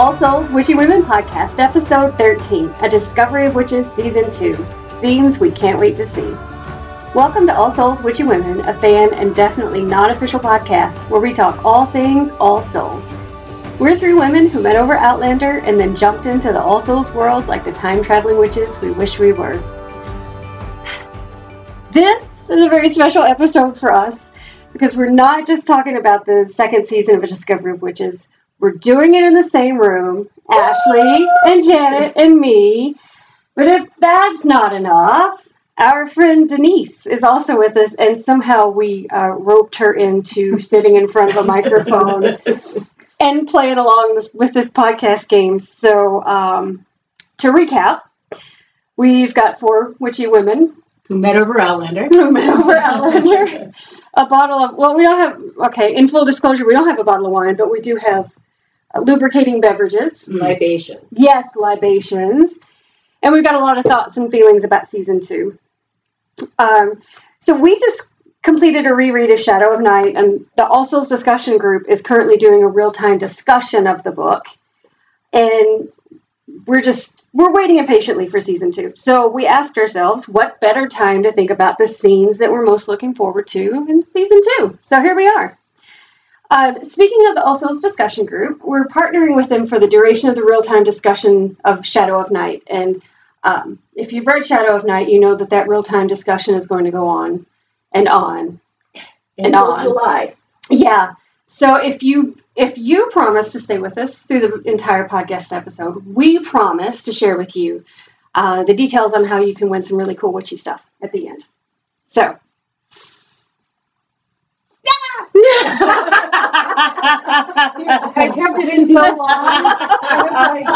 All Souls Witchy Women podcast, episode 13, A Discovery of Witches, season 2. Themes we can't wait to see. Welcome to All Souls Witchy Women, a fan and definitely not official podcast where we talk all things All Souls. We're three women who met over Outlander and then jumped into the All Souls world like the time traveling witches we wish we were. This is a very special episode for us because we're not just talking about the second season of A Discovery of Witches. We're doing it in the same room, Ashley and Janet and me. But if that's not enough, our friend Denise is also with us, and somehow we uh, roped her into sitting in front of a microphone and playing along this, with this podcast game. So, um, to recap, we've got four witchy women Who met over Outlander. who met over Outlander. a bottle of well, we don't have okay. In full disclosure, we don't have a bottle of wine, but we do have uh, lubricating beverages. libations. Yes, libations, and we've got a lot of thoughts and feelings about season two. Um, so we just completed a reread of Shadow of Night, and the All Souls discussion group is currently doing a real time discussion of the book, and we're just we're waiting impatiently for season two. So we asked ourselves, what better time to think about the scenes that we're most looking forward to in season two? So here we are. Um, speaking of the All Souls discussion group, we're partnering with them for the duration of the real time discussion of Shadow of Night. And um, if you've read Shadow of Night, you know that that real time discussion is going to go on and on And Until on. July. yeah. So if you if you promise to stay with us through the entire podcast episode, we promise to share with you uh, the details on how you can win some really cool witchy stuff at the end. So. I kept it in so long. I was like,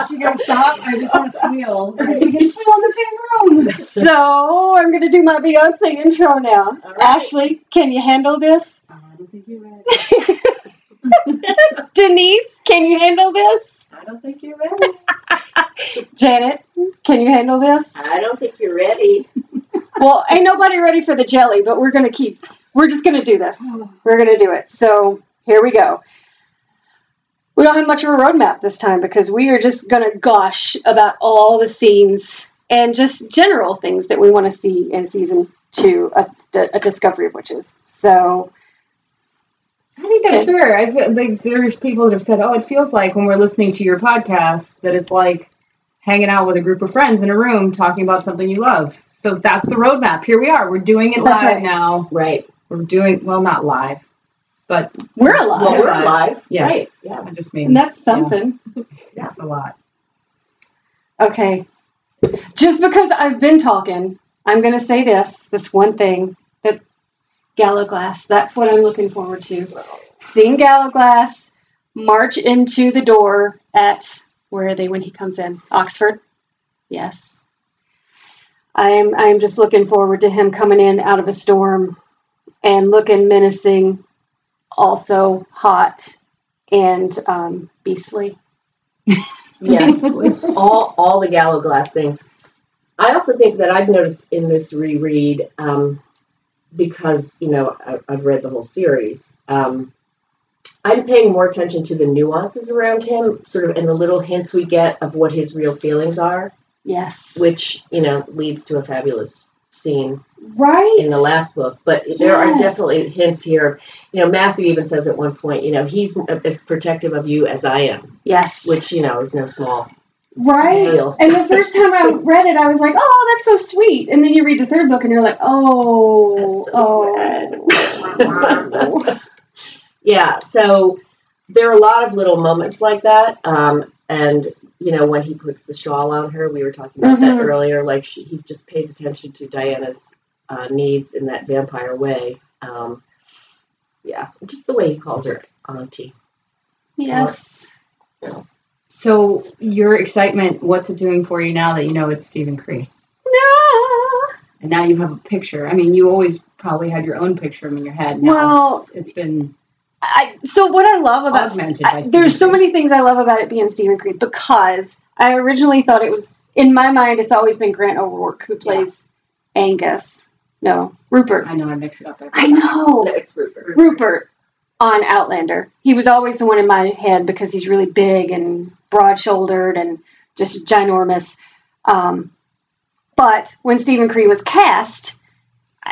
is she gonna stop? I just want to squeal. Because we can squeal in the same room. so I'm gonna do my Beyonce intro now. Right. Ashley, can you handle this? Uh, I don't think you're ready. Denise, can you handle this? I don't think you're ready. Janet, can you handle this? I don't think you're ready. Well, ain't nobody ready for the jelly, but we're gonna keep. We're just gonna do this. We're gonna do it. So here we go. We don't have much of a roadmap this time because we are just gonna gush about all the scenes and just general things that we want to see in season two of D- a Discovery of Witches. So I think that's fair. I feel like there's people that have said, "Oh, it feels like when we're listening to your podcast that it's like hanging out with a group of friends in a room talking about something you love." So that's the roadmap. Here we are. We're doing it That's live right. now. Right. We're doing well, not live, but we're alive, Well, we're alive. Yes. Right. Yeah. I just mean and that's something. that's a lot. Okay. Just because I've been talking, I'm going to say this this one thing that Gallowglass, that's what I'm looking forward to. Seeing Gallowglass march into the door at, where are they when he comes in? Oxford? Yes. I'm, I'm just looking forward to him coming in out of a storm and looking menacing, also hot and um, beastly. Yes. all all the Gallowglass things. I also think that I've noticed in this reread, um, because you know I, I've read the whole series. Um, I'm paying more attention to the nuances around him, sort of, and the little hints we get of what his real feelings are, Yes. which you know leads to a fabulous scene Right. in the last book, but there are definitely hints here. You know, Matthew even says at one point, you know, he's as protective of you as I am, Yes. which you know is no small right. deal. And the first time I read it, I was like, "Oh, that's so sweet." And then you read the third book, and you're like, "Oh, so oh." sad. yeah, so there are a lot of little moments like that, um, and you know, when he puts the shawl on her, we were talking about Mhm. that earlier. Like she, he just pays attention to Diana's uh, needs in that vampire way. Um, yeah, just the way he calls her auntie. yes. So your excitement, what's it doing for you now that you know it's Stephen Cree? No. And now you have a picture. I mean, you always probably had your own picture in your head. Now Well- it's, it's been I so what I love about I- there's so many things I love about it being Stephen Cree because I originally thought it was in my mind it's always been Grant O'Rourke who plays Angus. No, Rupert. I know I mix it up every I know. No, it's Rupert. Rupert. on Outlander. He was always the one in my head because he's really big and broad shouldered and just ginormous. Um, but when Stephen Cree was cast,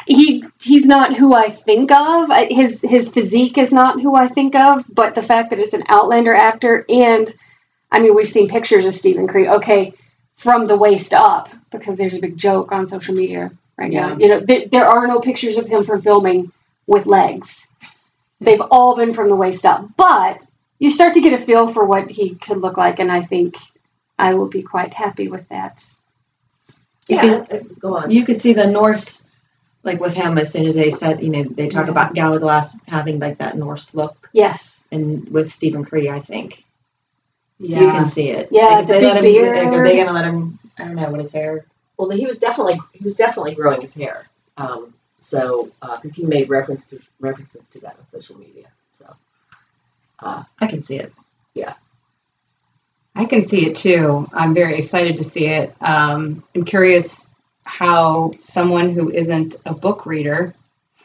he he's not who I think of. His his physique is not who I think of. But the fact that it's an Outlander actor, and I mean, we've seen pictures of Stephen Cree. Okay, from the waist up, because there's a big joke on social media right now. You know, there, there are no pictures of him from filming with legs. They've all been from the waist up. But you start to get a feel for what he could look like, and I think I will be quite happy with that. Yeah, go on. You could see the Norse, like with him, as soon as they said, you know, they talk Yeah. about Gallowglass having like that Norse look, Yes. and with Stephen Cree, I think Yeah. you can see it. Yeah, like, if the they big let him, beard. Like, are they gonna let him? I don't know what his hair. Well, he was definitely he was definitely growing his hair. Um, so because he made reference to references to that on social media. So I can see it. Yeah. I can see it too. I'm very excited to see it. Um, I'm curious how someone who isn't a book reader,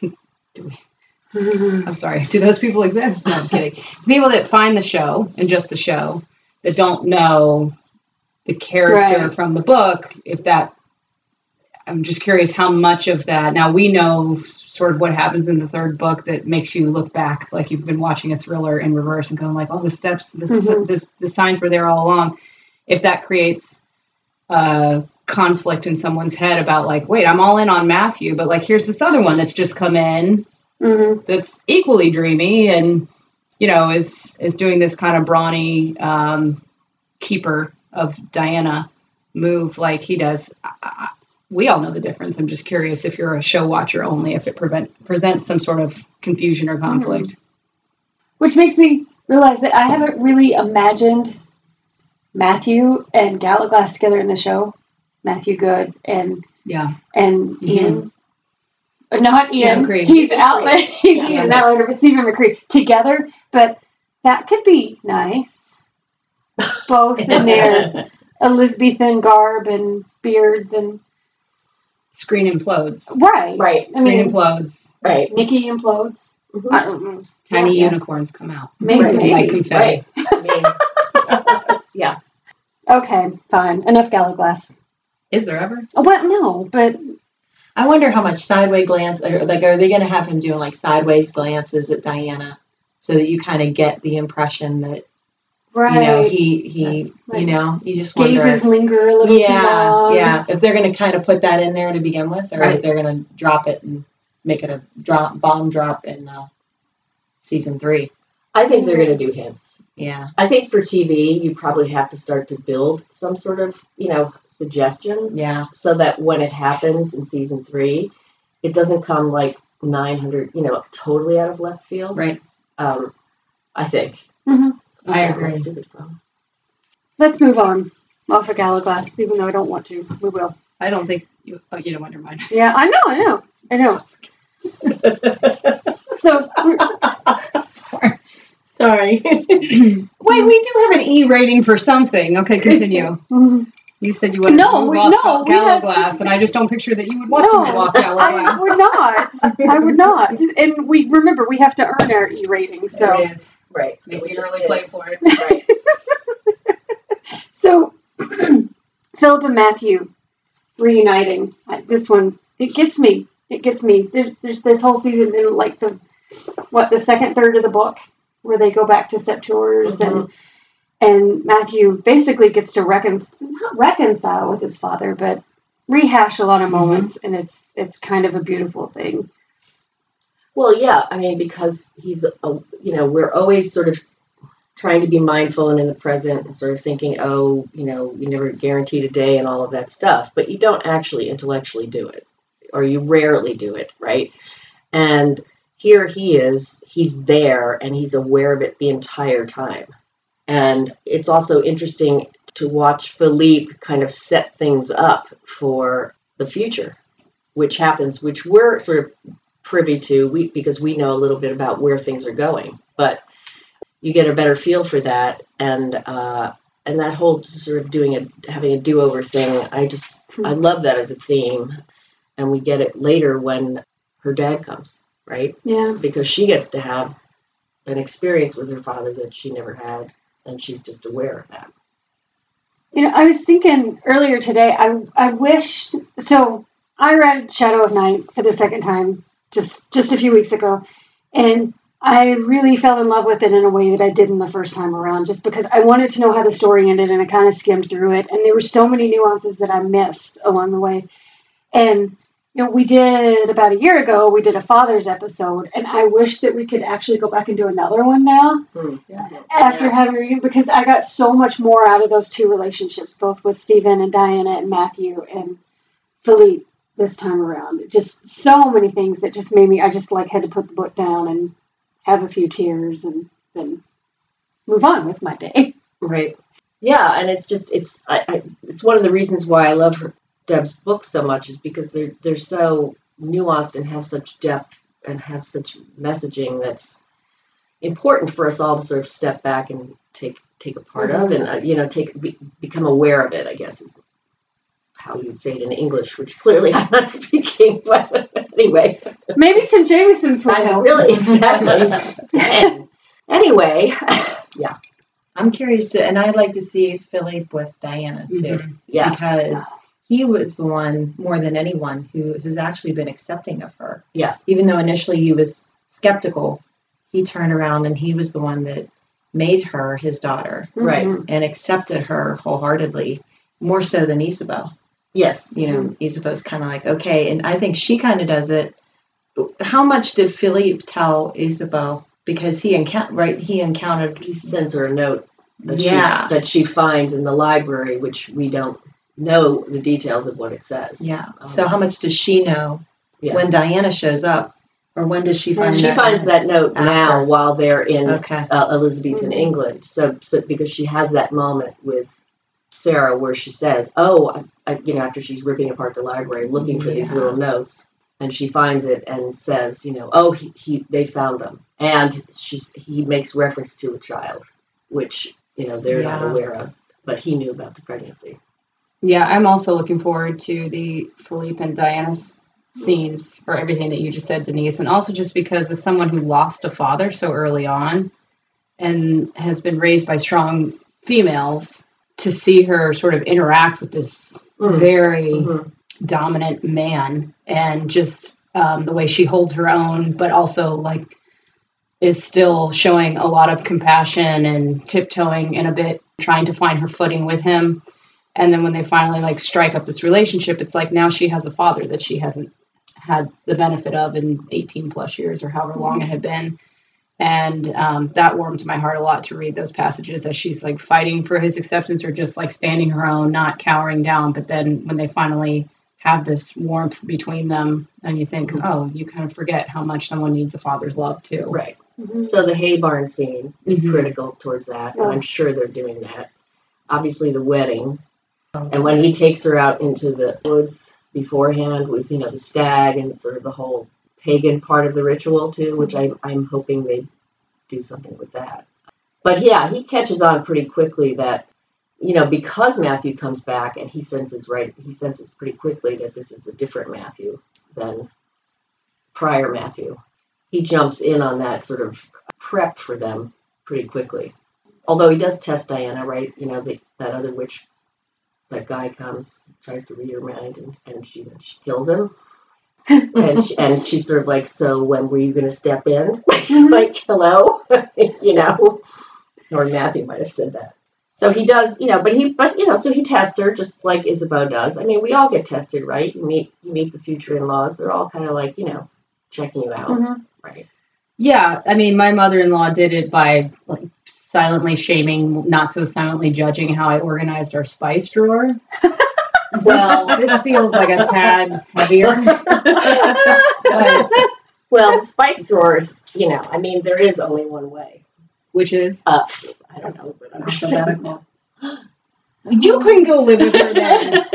I'm sorry, do those people exist? No, I'm kidding. People that find the show and just the show that don't know the character Right. from the book, if that, I'm just curious how much of that. Now we know sort of what happens in the third book that makes you look back like you've been watching a thriller in reverse and going like, oh, the steps, the, Mhm. the, the signs were there all along. If that creates uh, conflict in someone's head about like, wait, I'm all in on Matthew, but like here's this other one that's just come in hmm that's equally dreamy and you know is is doing this kind of brawny um, keeper of Diana move like he does. I, I, we all know the difference. I'm just curious if you're a show watcher only, if it prevent presents some sort of confusion or conflict. Which makes me realize that I haven't really imagined Matthew and Gallowglass together in the show. Matthew Goode and Yeah, and Mhm. Ian. Not Ian. McCree. He's outlet. he's Yeah. an outlander, but Stephen McCree together. But that could be nice. Both in their Elizabethan garb and beards and screen implodes. right. right, I Screen mean, implodes. right. Nikki implodes. Mhm. I don't know. Tiny Yeah. unicorns come out. Maybe. Right, Like maybe, confetti. right. I mean, Okay, fine. Enough Gallowglass. Is there ever? Oh, well, no, but I wonder how much sideways glance, or like, are they going to have him doing like sideways glances at Diana, so that you kind of get the impression that right. you know he he, like- you know, you just wonder. Gazes linger a little too yeah, long. yeah. If they're going to kind of put that in there to begin with, or Right. if they're going to drop it and make it a drop bomb drop in uh, season three. I think they're going to do hints. Yeah, I think for TV, you probably have to start to build some sort of, you know, suggestions. Yeah. So that when it happens in season three, it doesn't come like 900, you know, totally out of left field. right. Um, I think. Mhm. I agree. Stupid phone? Let's move on off of Gallowglass, even though I don't want to. We will. I don't think you. Oh, you don't want your mind. Yeah, I know, I know, I know. So we're- Sorry. Sorry. Wait, we do have an E rating for something. Okay, continue. You said you wanted No, to move we- off no, we have- Gallowglass, and I just don't picture that you would want no, to move off I would not. I would not. And we remember we have to earn our E rating. So it is. Right. Make we me just really did. play for it. Right. So, Philip and Matthew reuniting. This one, it gets me. It gets me. There's, there's this whole season in like the what the second third of the book where they go back to Sept-Tours and and Matthew basically gets to recon not reconcile with his father, but rehash a lot of Mhm. moments, and it's it's kind of a beautiful thing. Well, yeah. I mean, because he's, a, you know, we're always sort of trying to be mindful and in the present and sort of thinking, oh, you know, you never guaranteed a day and all of that stuff, but you don't actually intellectually do it, or you rarely do it, right? And here he is, he's there and he's aware of it the entire time. And it's also interesting to watch Philippe kind of set things up for the future, which happens, which we're sort of privy to we because we know a little bit about where things are going. But you get a better feel for that and uh and that whole sort of doing a having a do-over thing i just i love that as a theme. And we get it later when her dad comes right Yeah. because she gets to have an experience with her father that she never had, and she's just aware of that. You know, I was thinking earlier today. I I wished so. I read Shadow of Night for the second time just just a few weeks ago, and I really fell in love with it in a way that I didn't the first time around. Just because I wanted to know how the story ended, and I kind of skimmed through it, and there were so many nuances that I missed along the way. And you know, we did about a year ago. We did a father's episode, and I wish that we could actually go back and do another one now Hmm. after Yeah. having because I got so much more out of those two relationships, both with Stephen and Diana and Matthew and Philippe this time around. Just so many things that just made me I just like had to put the book down and have a few tears and then move on with my day. Right. Yeah, and it's just it's I, I it's one of the reasons why I love her Deb's books so much is because they're they're so nuanced and have such depth and have such messaging that's important for us all to sort of step back and take take a part of and uh, you know take be, become aware of it. I guess is how you would say it in English, which clearly I'm not speaking. But anyway, Maybe some Jamesons will I help. really exactly. Anyway, yeah I'm curious to, and I'd like to see Philippe with Diana too, Mhm. yeah, because he was the one more than anyone who has actually been accepting of her. Yeah. Even though initially he was skeptical, he turned around and he was the one that made her his daughter Right. Mhm. and accepted her wholeheartedly, more so than Isabeau. yes, You know, Isabeau's kind of like, okay, and I think she kind of does it. How much did Philippe tell Isabeau? Because he encountered, right? He encountered he sends her a note that Yeah. she that she finds in the library, which we don't know the details of what it says. Yeah. Um, So how much does she know Yeah. when Diana shows up, or when does she find? she that finds that note now while they're in Okay. uh, Elizabethan Mhm. England. So, so because she has that moment with Sarah where she says, "Oh, I, I, you know," after she's ripping apart the library looking for these little notes, and she finds it and says, "You know, oh, he, he they found them," and she's he makes reference to a child, which you know they're not aware of, but he knew about the pregnancy. Yeah, I'm also looking forward to the Philippe and Diana's scenes for everything that you just said, Denise, and also just because as someone who lost a father so early on and has been raised by strong females, to see her sort of interact with this Mm. very Mhm. dominant man and just um, the way she holds her own, but also like is still showing a lot of compassion and tiptoeing and a bit, trying to find her footing with him. And then when they finally like strike up this relationship, it's like now she has a father that she hasn't had the benefit of in 18 plus years or however long it had been. And um, that warmed my heart a lot to read those passages as she's like fighting for his acceptance or just like standing her own, not cowering down. But then when they finally have this warmth between them, and you think, oh, you kind of forget how much someone needs a father's love too. Right. Mhm. So the hay barn scene is Mhm. critical towards that, and I'm sure they're doing that. Obviously, the wedding, and when he takes her out into the woods beforehand with you know the stag and sort of the whole pagan part of the ritual too, which I, I'm hoping they do something with that. But yeah, he catches on pretty quickly that you know because Matthew comes back and he senses right, he senses pretty quickly that this is a different Matthew than prior Matthew. He jumps in on that sort of prep for them pretty quickly. Although he does test Diana, right? You know, the, that other witch, that guy comes, tries to read her mind, and, and she, she kills him. and, she, and she's sort of like, So when were you going to step in? Mhm. like, hello? you know? Or Matthew might have said that. So he does, you know, but he, but you know, so he tests her just like Isabeau does. I mean, we all get tested, right? You meet, you meet the future in-laws. They're all kind of like, you know, checking you out, Mhm. right? Yeah, I mean, my mother-in-law did it by like silently shaming, not so silently judging how I organized our spice drawer. So this feels like a tad heavier. But- Well, spice drawers, you know, I mean, there is only one way. which is Up. I don't know, but I'm alphabetical. You couldn't go live with her then.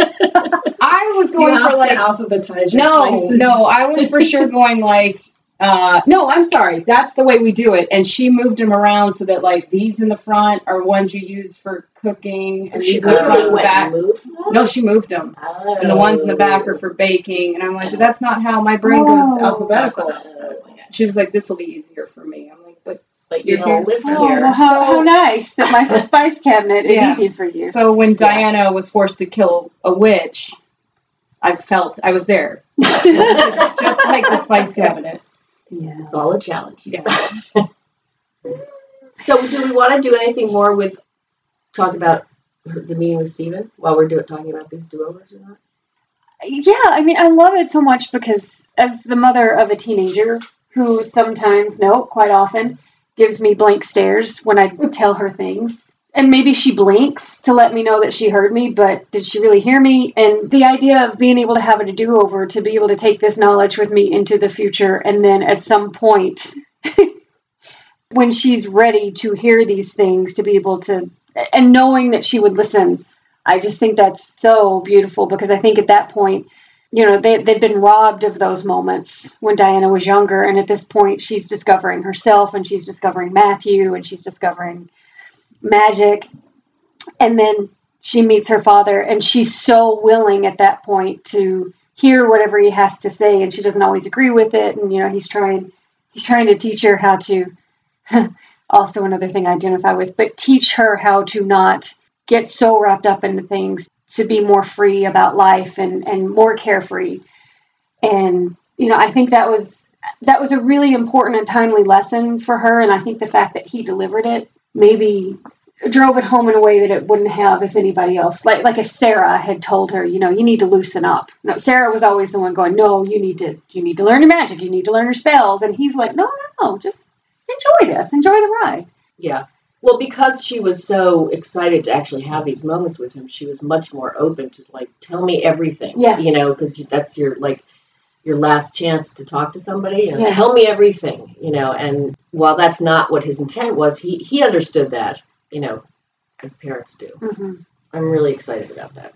I was going have for like to alphabetize your no, spices. no. I was for sure going like. Uh, no, I'm sorry. That's the way we do it. And she moved them around so that like these in the front are ones you use for cooking, and She these in the front literally and went back. and moved. No, she moved them. Oh. and the ones in the back are for baking. And I'm like, that's not how my brain goes Oh. alphabetical. Oh, She was like, this will be easier for me. I'm like, but but you You're don't here. live Oh, here. well, how, how nice that my spice cabinet is Yeah. easy for you. So when Yeah. Diana was forced to kill a witch, I felt I was there. it's just like the spice cabinet. Yeah. It's all a challenge. Yeah. So, do we want to do anything more with talk about the meeting with Stephen while we're doing talking about these do overs or not? Yeah, I mean, I love it so much because as the mother of a teenager who sometimes, no, quite often, gives me blank stares when I tell her things. And maybe she blinks to let me know that she heard me, but did she really hear me? And the idea of being able to have a do over, to be able to take this knowledge with me into the future, and then at some point, when she's ready to hear these things, to be able to, and knowing that she would listen I just think that's so beautiful because I think at that point, you know, they, they'd been robbed of those moments when Diana was younger. And at this point, she's discovering herself and she's discovering Matthew and she's discovering magic. And then she meets her father and she's so willing at that point to hear whatever he has to say. And she doesn't always agree with it. And, you know, he's trying, he's trying to teach her how to, also another thing I identify with, but teach her how to not get so wrapped up into things to be more free about life and and more carefree and you know i think that was that was a really important and timely lesson for her and i think the fact that he delivered it maybe drove it home in a way that it wouldn't have if anybody else. Like like if sarah had told her you know you need to loosen up. No sarah was always the one going no you need to you need to learn your magic. You need to learn your spells. And he's like no no no. Just enjoy this. Enjoy the ride. Yeah. Well, because she was so excited to actually have these moments with him, she was much more open to like, tell me everything. Yeah, You know, because that's your like your last chance to talk to somebody. You know, Yes. tell me everything. You know, and while that's not what his intent was, he he understood that. You know, as parents do. hmm I'm really excited about that.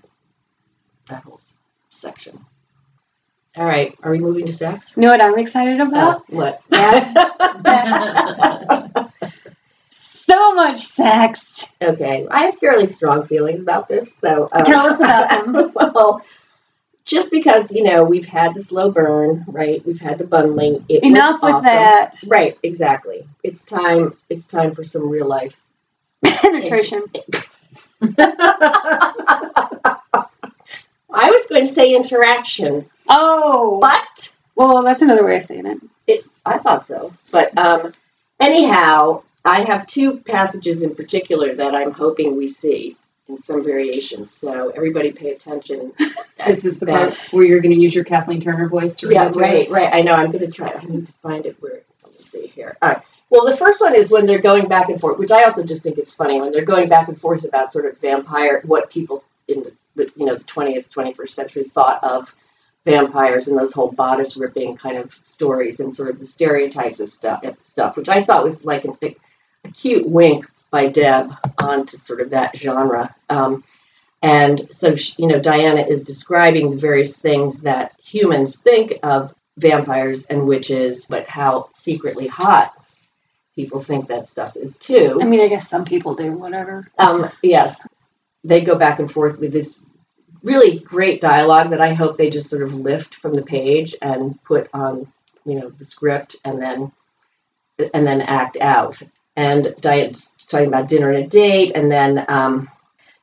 That whole section. All right, are we moving to sex? you know what i'm excited about Oh, what? so much sex okay, I have fairly strong feelings about this. So um, Tell us about them. well, just because you know we've had the slow burn, right? We've had the bundling. Enough with awesome. that Right, exactly. It's time. It's time for some real life. penetration I was going to say interaction, oh but well that's another way of saying it it. I thought so. But um, anyhow, I have two passages in particular that I'm hoping we see in some variations. So everybody, pay attention. This is the part where you're going to use your Kathleen Turner voice to read Yeah, it to right, us. right. I know. I'm going to try. I need to find it where. Let me see here. All right. Well, the first one is when they're going back and forth, which I also just think is funny when they're going back and forth about sort of vampire, what people in the, the you know the 20th, 21st century thought of vampires and those whole bodice ripping kind of stories and sort of the stereotypes of stuff, stuff, which I thought was like a, a cute wink by Deb onto sort of that genre. Um, and so, you know, Diana is describing the various things that humans think of vampires and witches, but how secretly hot people think that stuff is too. i mean i guess some people do whatever Um, yes, they go back and forth with this really great dialogue that I hope they just sort of lift from the page and put on, you know, the script and then and then act out. And Diane's talking about dinner and a date, and then um,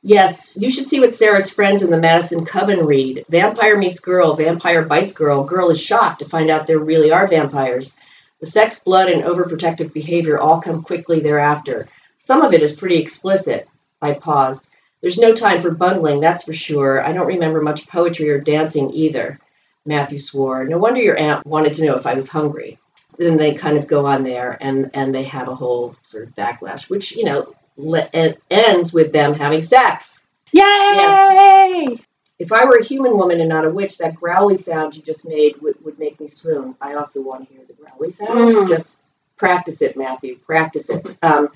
yes, you should see what Sarah's friends in the Madison Coven read. Vampire meets girl, vampire bites girl. Girl is shocked to find out there really are vampires. The sex, blood, and overprotective behavior all come quickly thereafter. Some of it is pretty explicit. I paused. There's no time for bundling, that's for sure. I don't remember much poetry or dancing either. Matthew swore. No wonder your aunt wanted to know if I was hungry. Then they kind of go on there and, and they have a whole sort of backlash, which, you know, le- en- ends with them having sex. yay If I were a human woman and not a witch, that growly sound you just made would, would make me swoon. I also want to hear the growly sound. Mm. Just practice it, Matthew. Practice it. Um,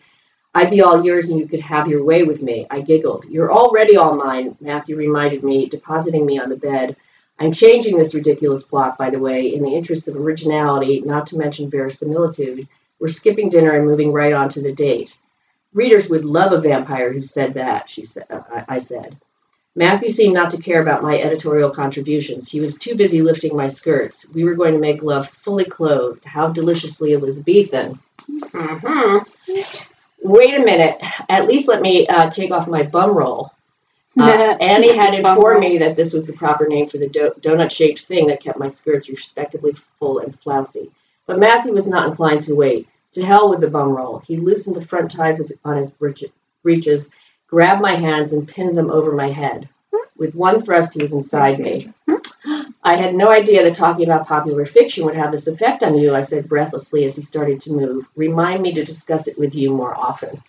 I'd be all yours and you could have your way with me. I giggled. You're already all mine, Matthew reminded me, depositing me on the bed. I'm changing this ridiculous plot, by the way, in the interest of originality, not to mention verisimilitude. We're skipping dinner and moving right on to the date. Readers would love a vampire who said that, she said. I, I said. Matthew seemed not to care about my editorial contributions. He was too busy lifting my skirts. We were going to make love fully clothed. How deliciously Elizabethan. Mm-hmm. Wait a minute. At least let me uh, take off my bum roll. Uh, Annie had informed me that this was the proper name for the do- donut shaped thing that kept my skirts respectably full and flouncy. But Matthew was not inclined to wait. To hell with the bum roll. He loosened the front ties on his breeches, grabbed my hands, and pinned them over my head. With one thrust, he was inside me. I had no idea that talking about popular fiction would have this effect on you, I said breathlessly as he started to move. Remind me to discuss it with you more often.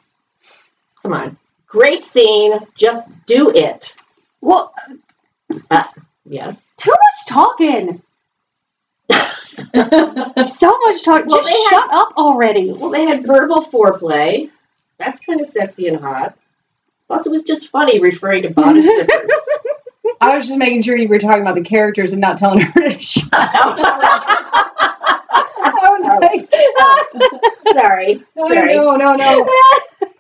Come on. Great scene. Just do it. Well, uh, Yes. too much talking. So much talk. Well, Just they shut up already. Well, they had verbal foreplay. That's kind of sexy and hot. Plus, it was just funny referring to bodice rippers. I was just making sure you were talking about the characters and not telling her to shut up. I was like, Sorry. oh, Sorry. no, no, no.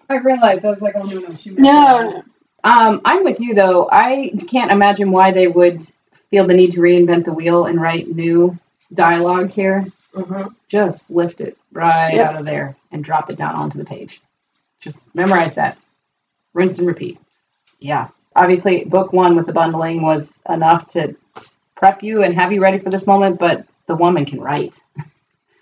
I realized. I was like, oh, no, no. She meant No, no. Um, I'm with you though. I can't imagine why they would feel the need to reinvent the wheel and write new dialogue here. Mhm. Just lift it right Yep. out of there and drop it down onto the page. Just memorize that. Rinse and repeat. Yeah. Obviously, book one with the bundling was enough to prep you and have you ready for this moment, but the woman can write.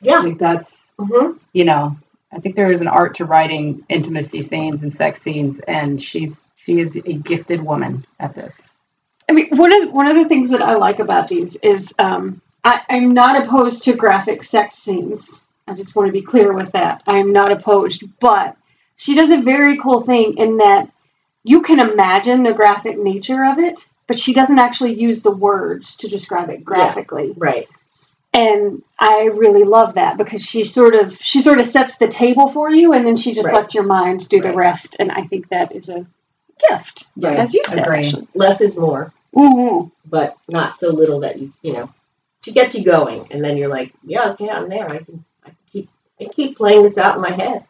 Yeah. I think that's hmm you know, I think there is an art to writing intimacy scenes and sex scenes, and she's she is a gifted woman at this. I mean, one of one of the things that I like about these is um, I, I'm not opposed to graphic sex scenes. I just want to be clear with that. I am not opposed, but she does a very cool thing in that you can imagine the graphic nature of it, but she doesn't actually use the words to describe it graphically. Right. And I really love that because she sort of she sort of sets the table for you, and then she just Right. lets your mind do the rest. And I think that is a gift, Right. as you said. Less is more, hmm but not so little that you, you know, to get you going. And then you're like, yeah, okay, I'm there. I can, I can keep, I keep playing this out in my head,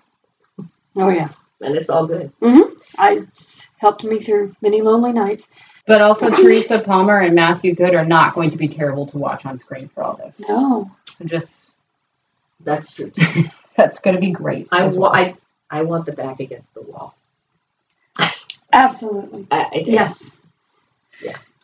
Oh yeah. and it's all good. Mm-hmm. I it's helped me through many lonely nights. But also, Teresa Palmer and Matthew Goode are not going to be terrible to watch on screen for all this. No. So just That's true. Too. that's going to be great. I, as well. I, I want the back against the wall. Absolutely. I, I do. Yes.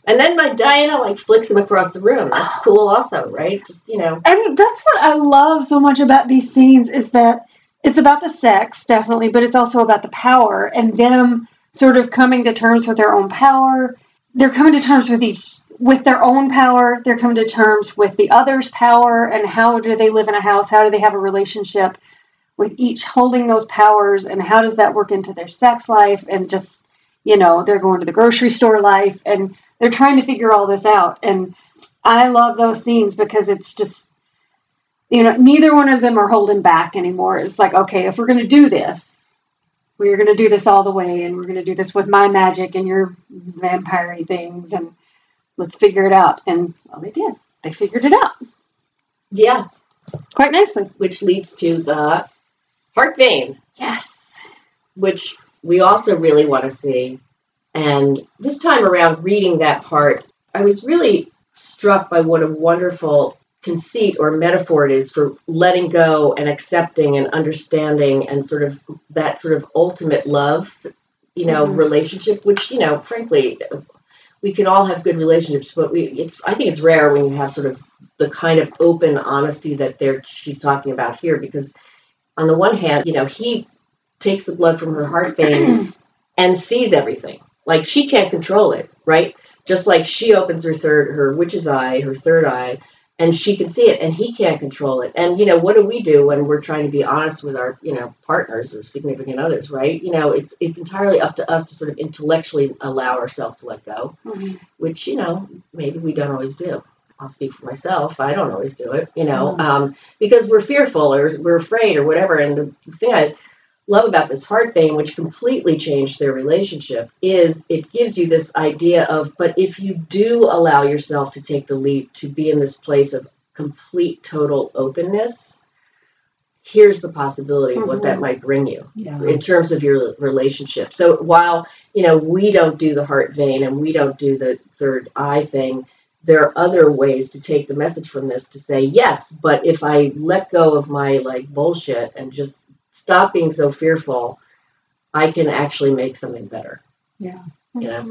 And then my Diana like flicks him across the room. That's cool, also, right? Just you know, And that's what I love so much about these scenes is that it's about the sex, definitely, but it's also about the power and them sort of coming to terms with their own power. They're coming to terms with each with their own power. They're coming to terms with the other's power and how do they live in a house? How do they have a relationship with each holding those powers and how does that work into their sex life and just you know, they're going to the grocery store life and they're trying to figure all this out. And I love those scenes because it's just, you know, neither one of them are holding back anymore. It's like, okay, if we're going to do this, we're going to do this all the way and we're going to do this with my magic and your vampire things and let's figure it out. And well, they did. They figured it out yeah, quite nicely. which leads to the heart vein. Yes. which we also really want to see. And this time around, reading that part, I was really struck by what a wonderful conceit or metaphor it is for letting go and accepting and understanding and sort of that sort of ultimate love, you know, Mhm. relationship, which, you know, frankly, we can all have good relationships, but we, it's, I think it's rare when you have sort of the kind of open honesty that there she's talking about here, because on the one hand, you know, he takes the blood from her heart vein and sees everything. Like she can't control it, right? Just like she opens her third, her witch's eye, her third eye, and she can see it, and he can't control it. And you know, what do we do when we're trying to be honest with our, you know, partners or significant others, right? You know, it's it's entirely up to us to sort of intellectually allow ourselves to let go, Mhm. which you know maybe we don't always do. I'll speak for myself. I don't always do it, you know, Mhm. um, because we're fearful or we're afraid or whatever. And the, the thing I love about this heart vein, which completely changed their relationship, is it gives you this idea of, but if you do allow yourself to take the leap to be in this place of complete, total openness, here's the possibility of what that mm-hmm. might bring you yeah. in terms of your relationship. So while you know we don't do the heart vein and we don't do the third eye thing, there are other ways to take the message from this to say yes, but if I let go of my like bullshit and just stop being so fearful, I can actually make something better. Yeah. Yeah.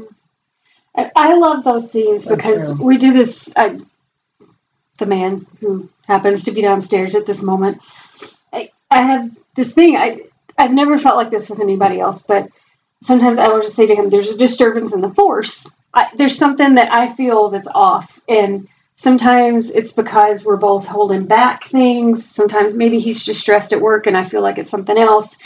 I, I love those scenes So because true. we do this. I, the man who happens to be downstairs at this moment, I, I have this thing. I I've never felt like this with anybody else, but sometimes I will just say to him, "There's a disturbance in the force. I, there's something that I feel that's off." And sometimes it's because we're both holding back things. Sometimes maybe he's just stressed at work, and I feel like it's something else.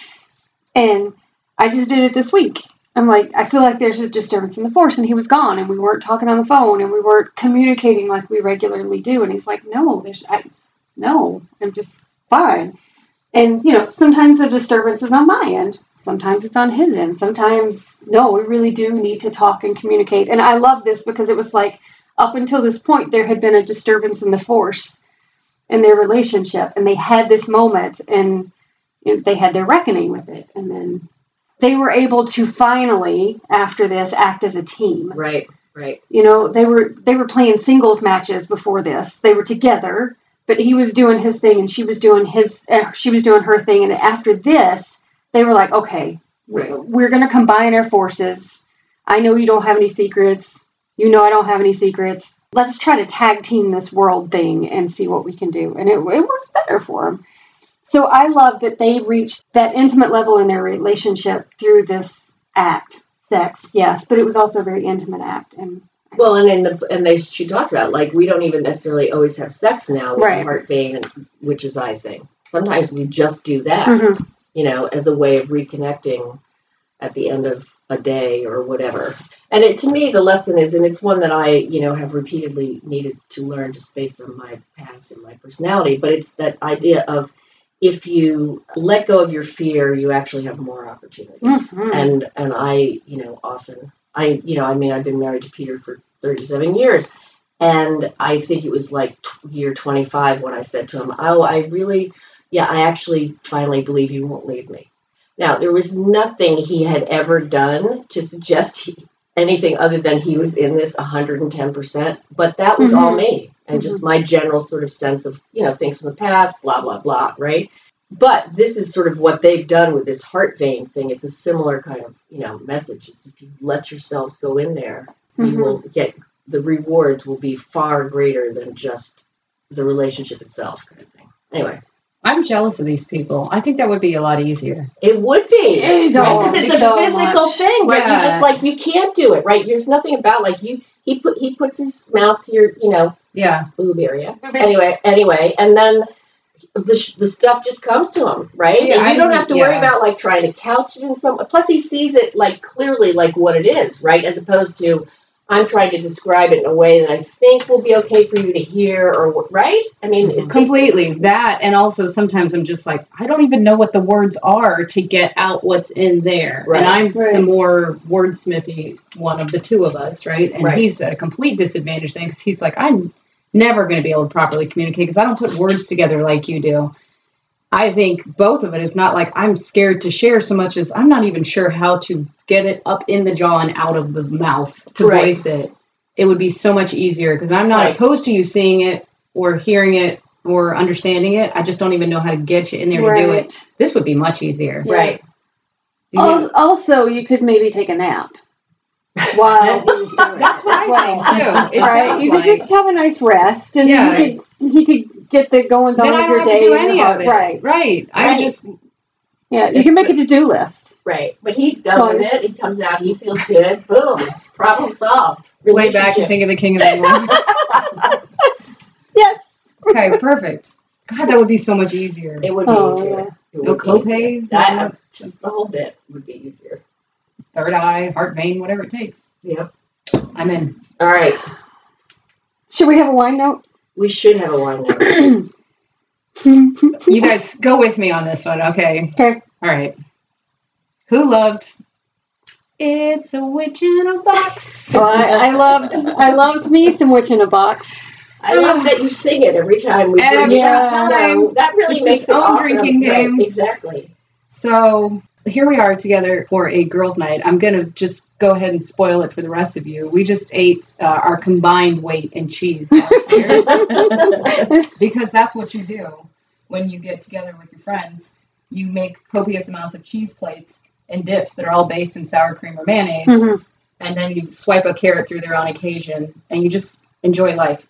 And I just did it this week. I'm like, I feel like there's a disturbance in the force, and he was gone, and we weren't talking on the phone, and we weren't communicating like we regularly do. And he's like, No, there's, I, no, I'm just fine. And you know, sometimes the disturbance is on my end, sometimes it's on his end. Sometimes, no, we really do need to talk and communicate. And I love this because it was like, up until this point, there had been a disturbance in the force in their relationship, and they had this moment, and you know, they had their reckoning with it, and then they were able to finally after this act as a team. Right, right. you know they were they were playing singles matches before this. They were together but he was doing his thing and she was doing his uh, she was doing her thing and after this they were like okay we're, we're going to combine our forces. I know you don't have any secrets you know i don't have any secrets let's try to tag team this world thing and see what we can do and it, it works better for them so I love that they reached that intimate level in their relationship through this act, sex, yes, but it was also a very intimate act. And Well, and in the and they she talked about like we don't even necessarily always have sex now with Right. the heart vein, and- which is I think sometimes we just do that, Mhm. you know, as a way of reconnecting at the end of a day or whatever. And it to me the lesson is, and it's one that I you know have repeatedly needed to learn just based on my past and my personality, but it's that idea of if you let go of your fear, you actually have more opportunity Mhm. and and I, you know, often I, you know, I mean, I've been married to Peter for 37 years, and I think it was like t- year 25 when I said to him, "Oh, I really, yeah, I actually finally believe you won't leave me." Now, there was nothing he had ever done to suggest he, anything other than he was in this 110%, but that was all Mhm. me and just my general sort of sense of, you know, things from the past, blah, blah, blah, right? But this is sort of what they've done with this heart vein thing. It's a similar kind of, you know, message. Is if you let yourselves go in there, Mhm. you will get the rewards will be far greater than just the relationship itself, kind of thing. Anyway, I'm jealous of these people. I think that would be a lot easier. it would be It right because it's a so physical much. thing, right? You Yeah. just like you can't do it, right? There's nothing about like you. He put he puts his mouth to your, you know, Yeah. boob area. Anyway, anyway, and then the, the stuff just comes to him, right? See, and you I don't would- have to worry about like trying to couch it in some. Plus, he sees it like clearly, like what it is, right? As opposed to I'm trying to describe it in a way that I think will be okay for you to hear, or wh- right? I mean, it's Completely that, and also sometimes I'm just like I don't even know what the words are to get out what's in there, Right. and I'm Right. the more wordsmithy one of the two of us, right? And Right. he's at a complete disadvantage thing because he's like I'm never going to be able to properly communicate because I don't put words together like you do. I think both of it is not like I'm scared to share so much as I'm not even sure how to get it up in the jaw and out of the mouth to Right. voice it. It would be so much easier because I'm not Right. opposed to you seeing it or hearing it or understanding it. I just don't even know how to get you in there to do it. This would be much easier. right. Al- Also, you could maybe take a nap while he was doing That's what as I well. think too. It right? sounds You like- could just have a nice rest, and Yeah. he could he could get the goings on of your day. do your any of it. Right? Right. I Right. just Yeah, you can make a to do list. Right, but he's done with it. He comes out, he feels good. Boom, problem solved. lay back and think of the king of England. Yes. okay, perfect. God, that would be so much easier. It would be Oh, easier. yeah. It No would be co-pays, That just the whole bit would be easier. Third eye, heart vein, whatever it takes. Yep. I'm in. All right, Should we have a wine note? We should have a wine note. You guys go with me on this one, okay? Okay. All right. Who loved It's a Witch in a Box? Well, I, I loved I loved me some witch in a box. I love that you sing it every time we bring Every it up. time. So that really It's makes its it own awesome. drinking Right, game. exactly. So here we are together for a girls' night. I'm gonna just go ahead and spoil it for the rest of you. We just ate uh, our combined weight in cheese downstairs because that's what you do when you get together with your friends. You make copious amounts of cheese plates and dips that are all based in sour cream or mayonnaise, Mhm. and then you swipe a carrot through there on occasion, and you just enjoy life.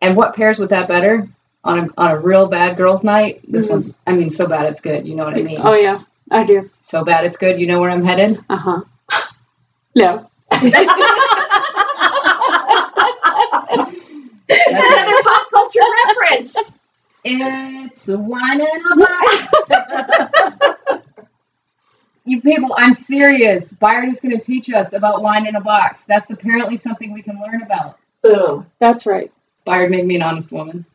And what pairs with that better on a on a real bad girls' night? This Mhm. one's, I mean, so bad it's good. You know what I mean? Oh yeah, I do. So bad it's good. You know where I'm headed? Uh huh. No. Another pop culture reference. It's wine in a box. you people, I'm serious. Byron is going to teach us about wine in a box. That's apparently something we can learn about. Boom. That's right. Byron made me an honest woman.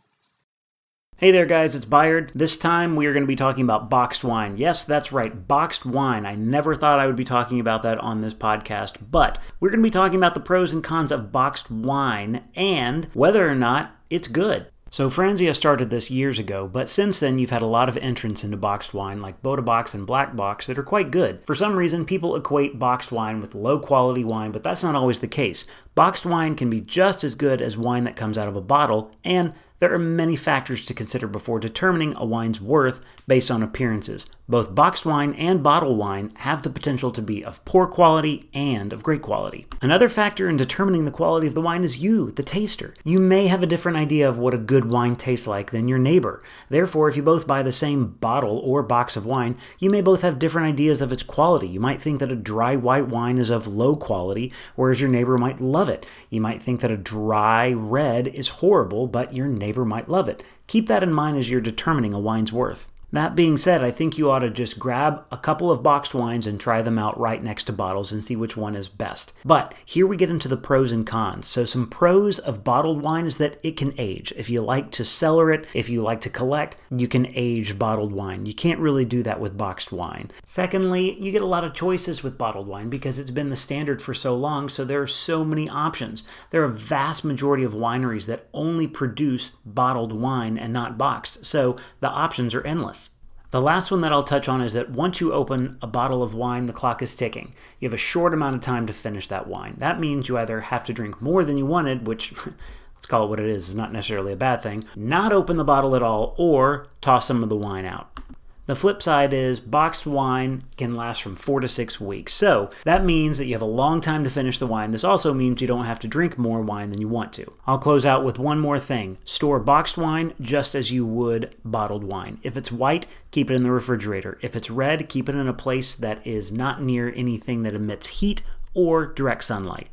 Hey there, guys, it's Byard. This time we are going to be talking about boxed wine. Yes, that's right, boxed wine. I never thought I would be talking about that on this podcast, but we're going to be talking about the pros and cons of boxed wine and whether or not it's good. So, Franzia started this years ago, but since then you've had a lot of entrants into boxed wine like Bota Box and Black Box that are quite good. For some reason, people equate boxed wine with low quality wine, but that's not always the case. Boxed wine can be just as good as wine that comes out of a bottle, and there are many factors to consider before determining a wine's worth based on appearances. Both boxed wine and bottled wine have the potential to be of poor quality and of great quality. Another factor in determining the quality of the wine is you, the taster. You may have a different idea of what a good wine tastes like than your neighbor. Therefore, if you both buy the same bottle or box of wine, you may both have different ideas of its quality. You might think that a dry white wine is of low quality, whereas your neighbor might love it. You might think that a dry red is horrible, but your neighbor might love it. Keep that in mind as you're determining a wine's worth. That being said, I think you ought to just grab a couple of boxed wines and try them out right next to bottles and see which one is best. But here we get into the pros and cons. So, some pros of bottled wine is that it can age. If you like to cellar it, if you like to collect, you can age bottled wine. You can't really do that with boxed wine. Secondly, you get a lot of choices with bottled wine because it's been the standard for so long, so there are so many options. There are a vast majority of wineries that only produce bottled wine and not boxed, so the options are endless. The last one that I'll touch on is that once you open a bottle of wine, the clock is ticking. You have a short amount of time to finish that wine. That means you either have to drink more than you wanted, which let's call it what it is, is not necessarily a bad thing, not open the bottle at all, or toss some of the wine out. The flip side is boxed wine can last from four to six weeks. So that means that you have a long time to finish the wine. This also means you don't have to drink more wine than you want to. I'll close out with one more thing store boxed wine just as you would bottled wine. If it's white, keep it in the refrigerator. If it's red, keep it in a place that is not near anything that emits heat or direct sunlight.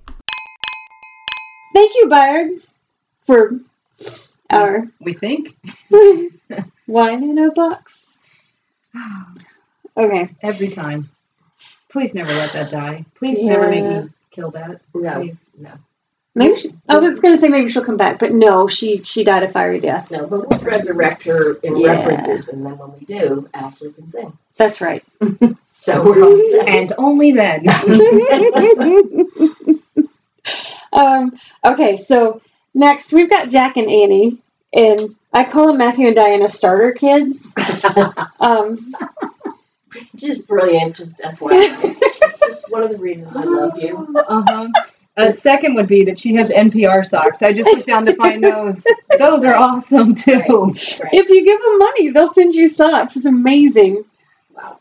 Thank you, Byard, for our We think wine in a box. Okay. every time. Please never let that die. Please never make me kill that. No, Please. no, Maybe she, I was going to say maybe she'll come back, but no, she she died a fiery death. no. But we'll resurrect her in Yeah. references, and then when we do, Ashley can sing. That's right. So we're all set. And only then. um, okay, so next we've got Jack and Annie, and I call them Matthew and Diana starter kids. Um, just brilliant. Just FYI, it's just one of the reasons I love you. Uh-huh. A second would be that she has NPR socks. I just looked down to find those. Those are awesome too. Right. if you give them money, they'll send you socks. It's amazing. Wow.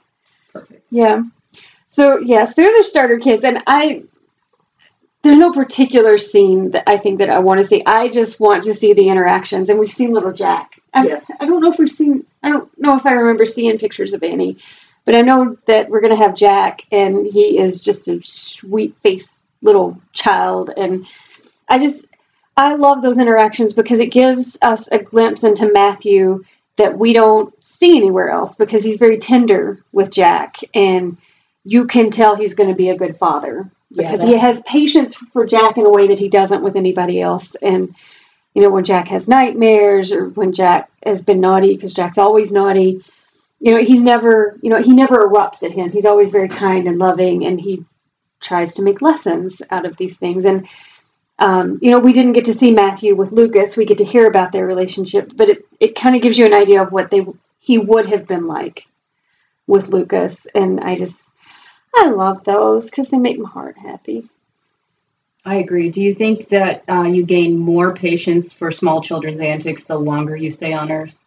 Perfect. Yeah. So yes, they're the starter kids, and I. There's no particular scene that I think that I want to see. I just want to see the interactions, and we've seen little Jack. I, Yes. I don't know if we've seen. I don't know if I remember seeing pictures of Annie, but I know that we're gonna have Jack, and he is just a sweet faced little child, and I just I love those interactions because it gives us a glimpse into Matthew that we don't see anywhere else because he's very tender with Jack and you can tell he's going to be a good father because that- he has patience for Jack in a way that he doesn't with anybody else. And you know when Jack has nightmares or when Jack has been naughty because Jack's always naughty you know he's never you know he never erupts at him. He's always very kind and loving and he tries to make lessons out of these things. And um, you know, we didn't get to see Matthew with Lucas. We get to hear about their relationship, but it, it kind of gives you an idea of what they he would have been like with Lucas, and I just I love those because they make my heart happy. I agree. Do you think that uh, you gain more patience for small children's antics the longer you stay on Earth?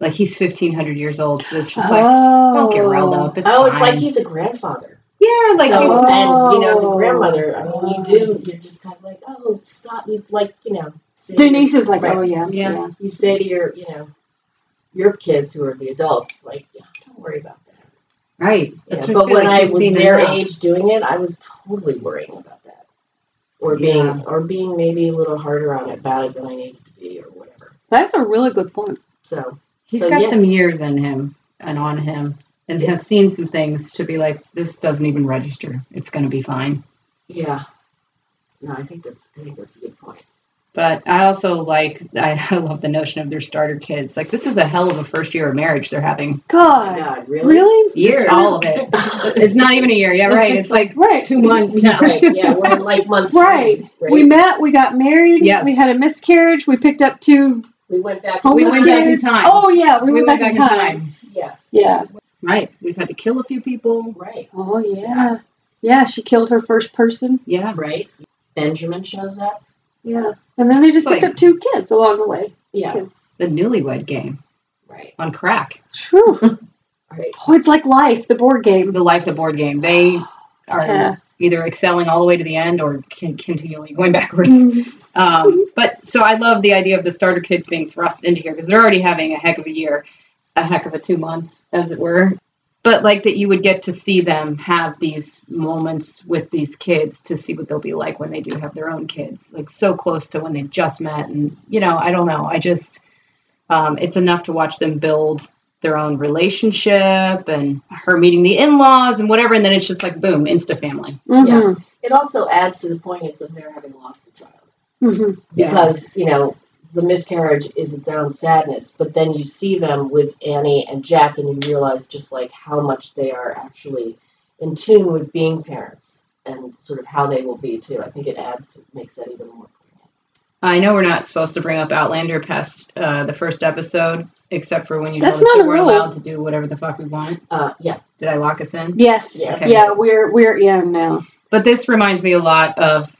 Like he's fifteen hundred years old, so it's just like oh, don't get riled up. It's oh, it's like he's a grandfather. yeah, like so, he's, and you know, as a Oh. grandmother, I mean, you do. You're just kind of like, oh, stop. You like, you know. Denise is like, right. oh yeah, Yeah. yeah. You say to your, you know, your kids who are the adults, like, yeah, don't worry about that. Right. Yeah, but what I feel when like I was seen their enough. age doing it, I was totally worrying about that, or being, Yeah. or being maybe a little harder on it about it than I needed to be, or whatever. That's a really good point. So He's So, got yes. some years in him and on him, and Yeah. has seen some things to be like, this doesn't even register. It's going to be fine. yeah, no, I think that's, I think that's a good point. But I also like, I, I love the notion of their starter kids. Like, this is a hell of a first year of marriage they're having. God, God, really? really? Just all of it. It's not even a year. Yeah, right. It's like Right. two months. right, yeah, we're in like month Right. right? We met. We got married. Yes. We had a miscarriage. We picked up two. We went back. We homeless went back in time. Oh yeah, we, We went, back, in time. Yeah, Yeah. Right. We've had to kill a few people. right, Oh yeah. Yeah. She killed her first person. Yeah. right. Benjamin shows up. Yeah. And then they just picked up two kids along the way. Yeah, Because The newlywed game right, on crack. true. right. Oh, it's like life, the board game. The Life the Board game. They are Yeah. either excelling all the way to the end or continually going backwards. Mm. Um, but so I love the idea of the starter kids being thrust into here because they're already having a heck of a year, a heck of a two months, as it were. But like that, you would get to see them have these moments with these kids to see what they'll be like when they do have their own kids, like so close to when they just met. And, you know, I don't know. I just, um, it's enough to watch them build their own relationship and her meeting the in laws and whatever. And then it's just like, boom, insta family. Mhm. It also adds to the poignance of their having lost a child Mhm. Yeah. because you know the miscarriage is its own sadness, but then you see them with Annie and Jack, and you realize just like how much they are actually in tune with being parents and sort of how they will be too. I think it adds to makes that even more poignant. I know we're not supposed to bring up Outlander past uh, the first episode, except for when you That's know not that a we're rule. allowed to do whatever the fuck we want. Uh, yeah, Did I lock us in? Yes. Yes. Yeah. We're we're yeah now. But this reminds me a lot of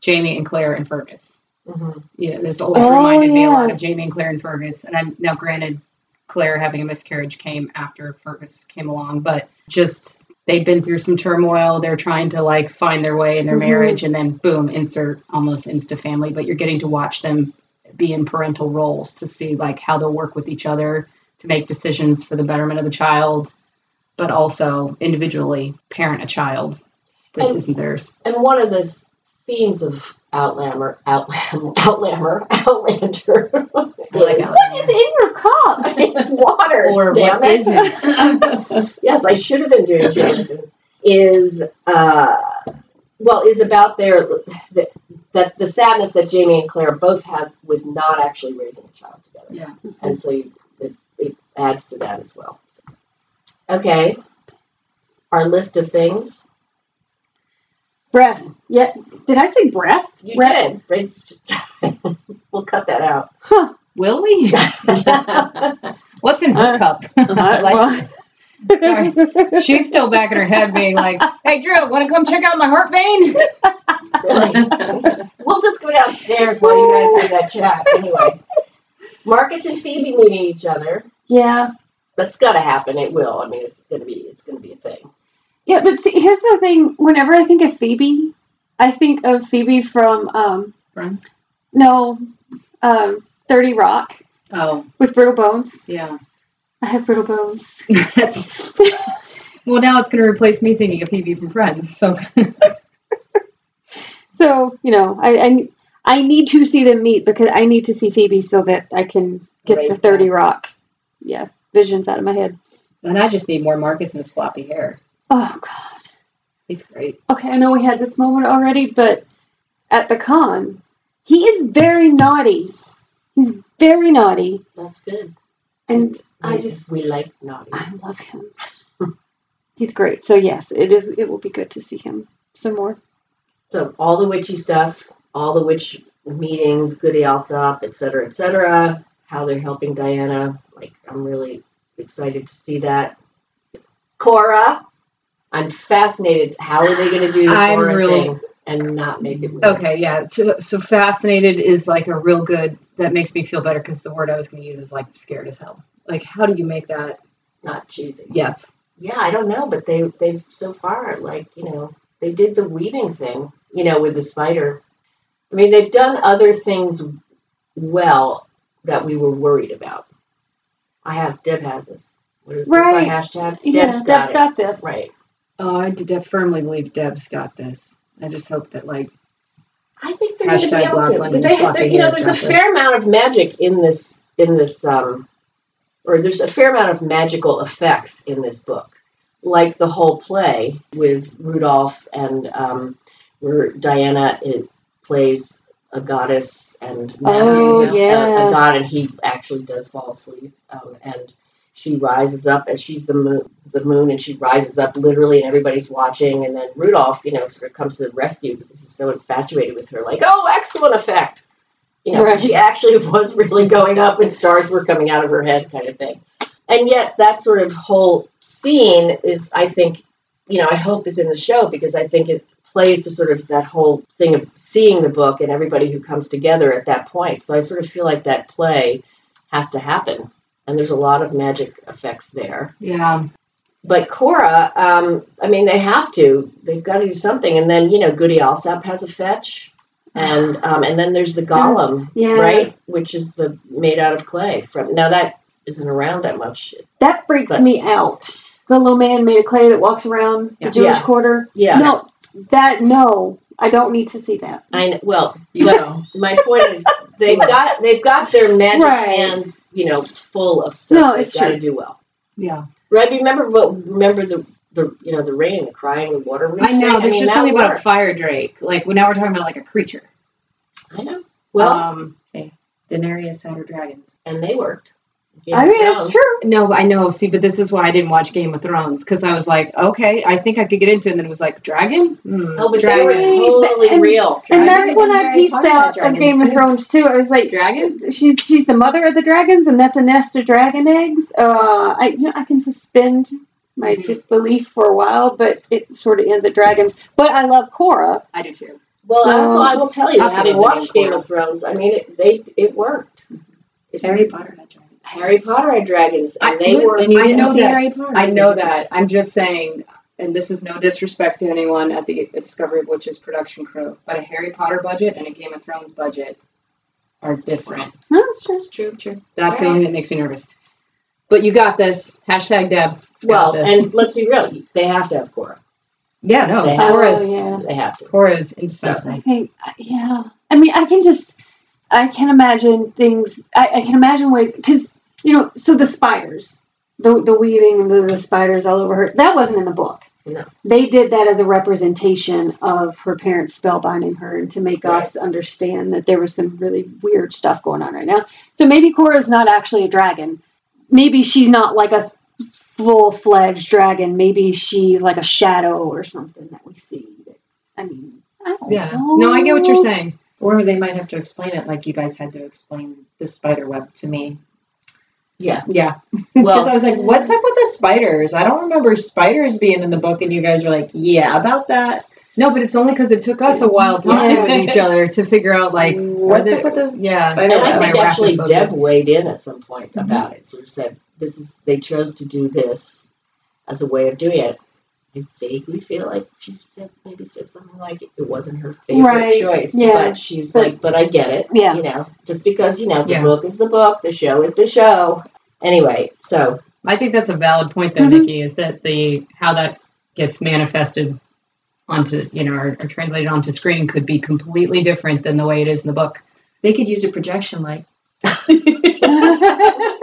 Jamie and Claire and Fergus. Hmm You know, this always Oh, reminded me a lot of Jamie and Claire and Fergus. And I'm now granted, Claire having a miscarriage came after Fergus came along, but just they've been through some turmoil. They're trying to like find their way in their Mhm. marriage, and then boom, insert almost insta family. But you're getting to watch them be in parental roles to see like how they'll work with each other to make decisions for the betterment of the child, but also individually parent a child that isn't theirs. And one of the themes of Outlander, Outlander, Outlander, Outlander. Like is- It's in your cup. it's water. Or damn what it. isn't? yes, I should have been doing Jameson's. Is uh, well, is about their the, that the sadness that Jamie and Claire both had with not actually raising a child together. Yeah. and so you, it, it adds to that as well. Okay, our list of things Breast. Yeah. Did I say breast? you Bre- did. Raise- we'll cut that out. Huh. Will we? What's in her Uh, cup? I- Like, well- Sorry. She's still back in her head being like, hey, Drew, want to come check out my heart vein? Really. we'll just go downstairs while you guys have that chat. Anyway, Marcus and Phoebe meeting each other. yeah. That's got to happen. It will. I mean, it's gonna be. It's gonna be a thing. Yeah, but see, here's the thing. Whenever I think of Phoebe, I think of Phoebe from um Friends? no, um Thirty Rock Oh, with brittle bones. yeah. I have brittle bones. That's well. Now it's going to replace me thinking of Phoebe from Friends. So So you know, I, I I need to see them meet because I need to see Phoebe so that I can get the Thirty them. Rock, yeah, visions out of my head. and I just need more Marcus and his floppy hair. Oh God. He's great. Okay, I know we had this moment already, but at the con, he is very naughty. He's very naughty, That's good. and I just we like naughty. I love him. He's great. So yes, it is. It will be good to see him some more. So all the witchy stuff, all the witch meetings, Goody Alsop, et cetera, et cetera. How they're helping Diana. Like I'm really excited to see that. Corra, I'm fascinated. How are they going to do the I'm really- thing and not make it weird? Okay, yeah. So, so fascinated is like a real good. That makes me feel better because the word I was going to use is like scared as hell. Like, how do you make that? Not cheesy. Yes. Yeah, I don't know, but they they've so far like you know they did the weaving thing, you know, with the spider. I mean, they've done other things well that we were worried about. I have Deb has this. What is, Right. Our hashtag? Yeah, Deb's Deb's got, got this. Right. Oh, I did firmly believe Deb's got this. I just hope that like I think they're going to be able to. London But they have, you know, Hair there's a Chocolate. fair amount of magic in this in this um, or there's a fair amount of magical effects in this book, like the whole play with Rudolph and um, where Diana it plays a goddess and Oh, Matthew's a- a, god, and he actually does fall asleep, um, and she rises up and she's the moon, the moon, and she rises up literally, and everybody's watching, and then Rudolph, you know, sort of comes to the rescue because he's so infatuated with her, like, oh, excellent effect, you know, Right. she actually was really going up, and stars were coming out of her head, kind of thing, and yet that sort of whole scene is, I think, you know, I hope is in the show because I think it plays to sort of that whole thing of seeing the book and everybody who comes together at that point. So I sort of feel like that play has to happen. And there's a lot of magic effects there. yeah. But Corra, um, I mean, they have to. They've got to do something. And then, you know, Goody Alsop has a fetch. And um, and then there's the golem, Yeah. right? Which is the made out of clay. From now that isn't around that much. That freaks But- me out. The little man made of clay that walks around Yeah. the Jewish Yeah. quarter. Yeah, No, that no, I don't need to see that. I know. Well, You know. my point is they've got they've got their magic Right. hands, you know, full of stuff. No, they've it's got to true. do well. Yeah. Right? Remember what? Remember the the you know the rain, the crying, the water. I know. thing? There's mean, just that something about a fire drake. Like well, now we're talking about like a creature. I know. Well, um, Daenerys had her dragons. and they worked. Game I mean, it's true. no, I know. See, but this is why I didn't watch Game of Thrones because I was like, okay, I think I could get into it. And then it was like, dragon? Hmm, Oh, but they dragon. were totally And- real. And that's when I pieced out of dragons, Game of. Thrones too. I was like, Dragon? she's she's the mother of the dragons, and that's a nest of dragon eggs. Uh, I you know I can suspend my Mhm. disbelief for a while, but it sort of ends at dragons. But I love Corra. I do too. Well, So- also I will tell you, having watched Game of Thrones, I mean, it they it worked. Harry Potter had dragons. Harry Potter had dragons, and I- they look, were. And you I didn't know that. Harry Potter. I know did you? that. I'm just saying, and this is no disrespect to anyone at the Discovery of Witches production crew, but a Harry Potter budget and a Game of Thrones budget are different. That's true. That's true. True. That's the only thing that makes me nervous. But you got this. Hashtag Deb. Well, this. and let's be real, they have to have Corra. yeah, no, they have- Corra's, Oh, yeah. They have to. Corra's I indispensable. I think yeah. I mean, I can just I can imagine things. I, I can imagine ways because you know. So the spiders, the the weaving and the, the spiders all over her. That wasn't in the book. No. They did that as a representation of her parents spellbinding her and to make us understand that there was some really weird stuff going on right now. So maybe Corra's not actually a dragon. Maybe she's not like a full fledged dragon. Maybe she's like a shadow or something that we see. That, I mean, I don't Yeah. know. No, I get what you're saying. Or they might have to explain it like you guys had to explain the spider web to me. Yeah. Yeah. Because Well, I was like, what's up with the spiders? I don't remember spiders being in the book, and you guys were like, yeah, about that. No, but it's only because it took us a while talking with each other to figure out like what's the- up with this yeah. and I think actually. Deb weighed in at some point Mhm. about it. Sort of said, "This is they chose to do this as a way of doing it." I vaguely feel like she said maybe said something like it wasn't her favorite Right, choice, yeah, but she was but- like, "But I get it." Yeah. you know, just because you know the Yeah. book is the book, the show is the show. Anyway, so I think that's a valid point, though, Mhm. Nikki. Is that the how that gets manifested onto you know or, or translated onto screen could be completely different than the way it is in the book. They could use a projection light.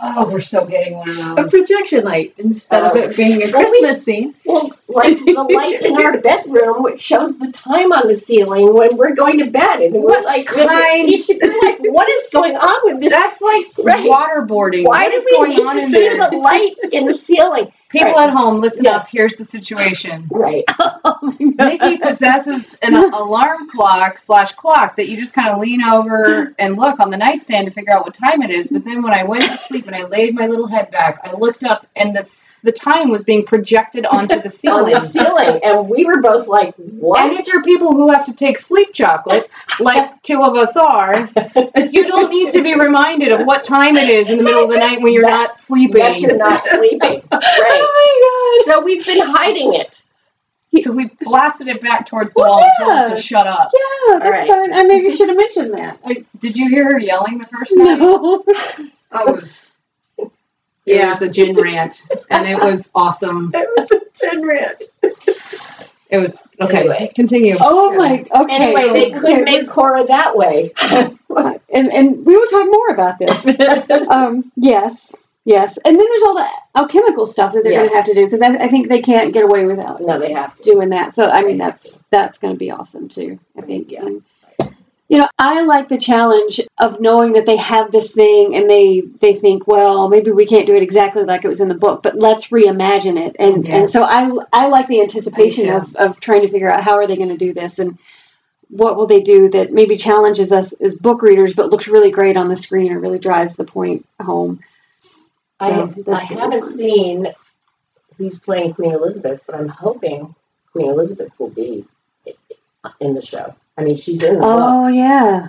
Oh, we're so getting one of those. a projection light instead of oh, it being a Christmas scene. well, like the light in our bedroom, which shows the time on the ceiling when we're going to bed, and we're What like, kind? like, what is going on with this That's like Right. waterboarding. Why what do is we going need on to see the light in the ceiling? People Right. at home, listen Yes. up. Here's the situation. Right. Oh Nikki possesses an alarm clock slash clock that you just kind of lean over and look on the nightstand to figure out what time it is. But then when I went to sleep and I laid my little head back, I looked up and the the time was being projected onto the On ceiling. the ceiling, and we were both like, "What?" And if you're people who have to take sleep chocolate, like two of us are, you don't need to be reminded of what time it is in the middle of the night when you're That- not sleeping. that you're not sleeping. Right. Oh So we've been hiding it. So we blasted it back towards the Well, wall and told it to shut up. Yeah, that's right. fine. I maybe should have mentioned that. Like, did you hear her yelling the first time? No. I was. It was a gin rant, and it was awesome. It was a gin rant. It was okay. Anyway. Continue. Oh my. Okay. Anyway, they could Okay, make Corra that way. and and we will talk more about this. um. Yes. Yes. And then there's all the alchemical stuff that they're Yes. going to have to do because I, I think they can't get away without no, they have to. doing that. So I mean, that's that's going to be awesome too. I think. Yeah. And, you know, I like the challenge of knowing that they have this thing and they they think, well, maybe we can't do it exactly like it was in the book, but let's reimagine it. And and so I I like the anticipation of of trying to figure out how are they going to do this and what will they do that maybe challenges us as book readers but looks really great on the screen or really drives the point home. I, I that's gonna be haven't seen who's playing Queen Elizabeth, but I'm hoping Queen Elizabeth will be in the show. I mean, she's in the Oh books. yeah.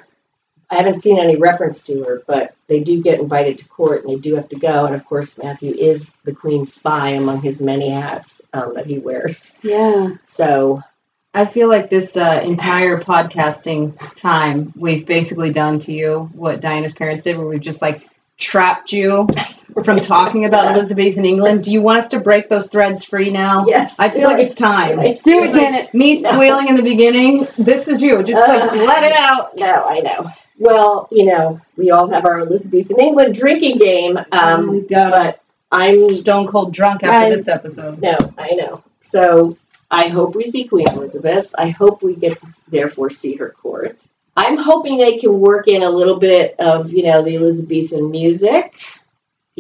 I haven't seen any reference to her, but they do get invited to court and they do have to go. And of course, Matthew is the Queen's spy among his many hats um, that he wears. Yeah. So, I feel like this uh, entire podcasting time, we've basically done to you what Diana's parents did, where we've just like trapped you from talking about Elizabethan England. Do you want us to break those threads free now? yes. I feel like it's time. Do it, like Janet. Me No. squealing in the beginning. This is you. Just like Uh. let it out. No, I know. Well, you know, we all have our Elizabethan England drinking game, um, but I'm Stone cold drunk after I- this episode. No, I know. So I hope we see Queen Elizabeth. I hope we get to therefore see her court. I'm hoping they can work in a little bit of, you know, the Elizabethan music.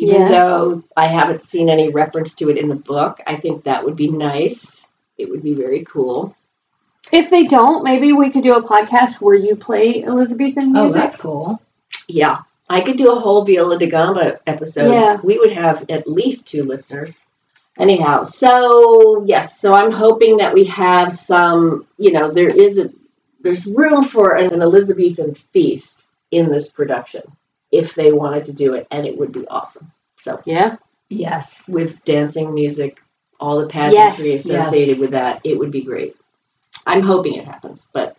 Even Yes. though I haven't seen any reference to it in the book, I think that would be nice. It would be very cool. If they don't, maybe we could do a podcast where you play Elizabethan music. Oh, music. that's cool. Yeah. I could do a whole Viola da Gamba episode. Yeah. We would have at least two listeners. Anyhow, so yes, so I'm hoping that we have some, you know, there is a there's room for an Elizabethan feast in this production if they wanted to do it and it would be awesome. So yeah. Yes. with dancing, music, all the pageantry Yes, associated yes. with that, it would be great. I'm hoping it happens, but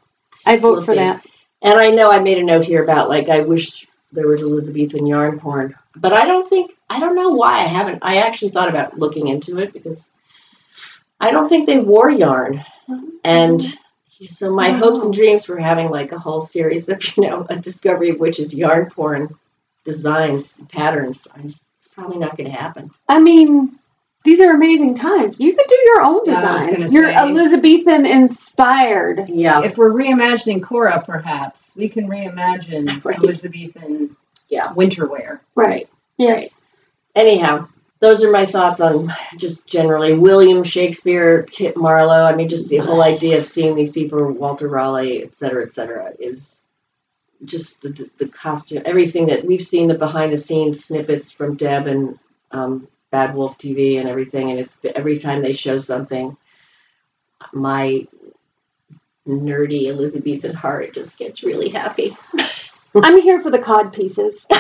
I vote We'll for see. that. and I know I made a note here about like I wish there was Elizabethan yarn porn, but I don't think I don't know why I haven't. I actually thought about looking into it because I don't think they wore yarn, and mm-hmm. so my hopes and dreams for having like a whole series of you know a discovery of witches yarn porn designs patterns. I- It's probably not going to happen. I mean, these are amazing times. You could do your own Yeah, I was designs. gonna You're say. Elizabethan inspired. Yeah, If we're reimagining Corra, perhaps we can reimagine Right. Elizabethan Yeah. winter wear. Right. Yes. anyhow, those are my thoughts on just generally William Shakespeare, Kit Marlowe. I mean, just the whole idea of seeing these people, Walter Raleigh, et cetera, et cetera, is just the, the costume, everything that we've seen, the behind the scenes snippets from Deb and um, Bad Wolf TV and everything. And it's every time they show something, my nerdy Elizabethan heart just gets really happy. I'm here for the cod pieces.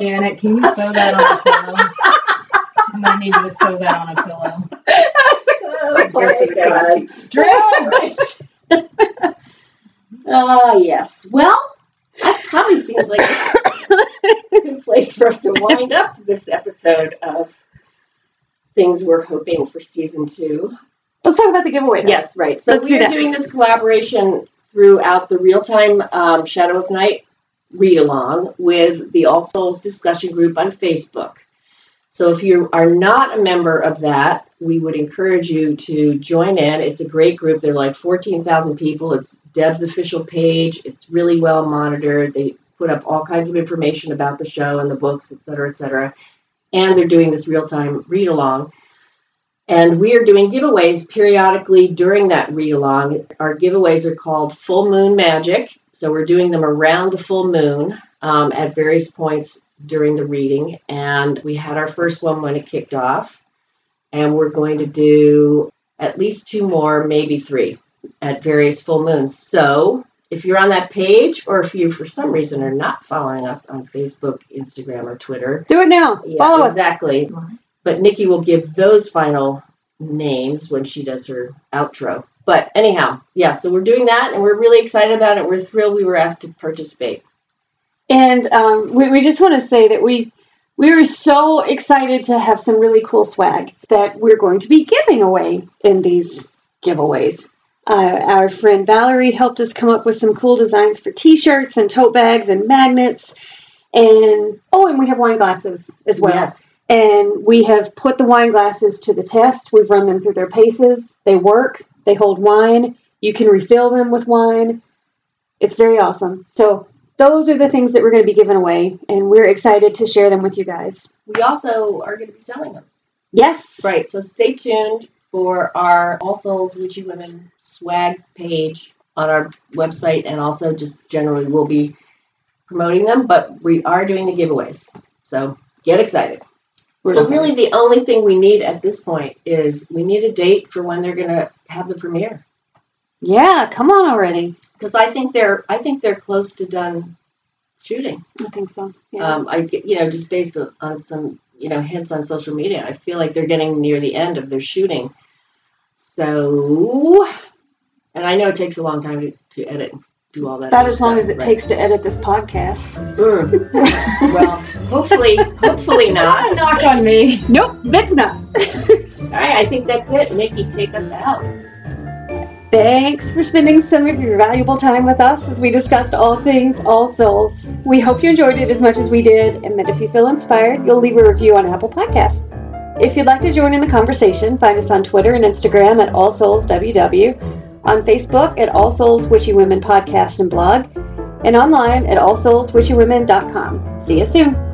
Janet, can you sew that on a pillow? I might need you to sew that on a pillow. Oh my God. Drill! Ah, yes. Well, that probably seems like a good place for us to wind up this episode of things we're hoping for season two. Let's talk about the giveaway. then. Yes, right. So Let's do we're that. doing this collaboration throughout the real time um, Shadow of Night read along with the All Souls discussion group on Facebook. So if you are not a member of that, we would encourage you to join in. It's a great group. There are like 14,000 people. It's Deb's official page. It's really well monitored. They put up all kinds of information about the show and the books, et cetera, et cetera. And they're doing this real time read along. And we are doing giveaways periodically during that read along. Our giveaways are called Full Moon Magic. So we're doing them around the full moon um, at various points during the reading. And we had our first one when it kicked off. And we're going to do at least two more, maybe three, at various full moons. So if you're on that page, or if you for some reason are not following us on Facebook, Instagram, or Twitter, Do it now. yeah, Follow us. exactly. But Nikki will give those final names when she does her outro. But anyhow, yeah, so we're doing that and we're really excited about it. We're thrilled we were asked to participate. And um, we, we just want to say that we we are so excited to have some really cool swag that we're going to be giving away in these giveaways. Uh, our friend Valerie helped us come up with some cool designs for T-shirts and tote bags and magnets, and oh, and we have wine glasses as well. Yes. And we have put the wine glasses to the test. We've run them through their paces. They work. They hold wine. You can refill them with wine. It's very awesome. So those are the things that we're going to be giving away, and we're excited to share them with you guys. We also are going to be selling them. Yes. Right. So stay tuned for our All Souls Witchy Women swag page on our website, and also just generally we'll be promoting them. But we are doing the giveaways, so get excited. So really, the only thing we need at this point is we need a date for when they're going to have the premiere. Yeah, come on already. Because I think they're I think they're close to done shooting. I think so. Yeah. Um, I you know just based on- some you know hints on social media, I feel like they're getting near the end of their shooting. So, and I know it takes a long time to, to edit, and do all that. About as long stuff, as it right? takes to edit this podcast. Mm. well, hopefully, hopefully not. Knock on me. Nope, that's not. All right, I think that's it. Nikki, take us out. Thanks for spending some of your valuable time with us as we discussed all things All Souls. We hope you enjoyed it as much as we did, and that if you feel inspired, you'll leave a review on Apple Podcasts. If you'd like to join in the conversation, find us on Twitter and Instagram at All Souls WW, on Facebook at All Souls Witchy Women Podcast and Blog, and online at allsoulswitchywomen.com. See you soon.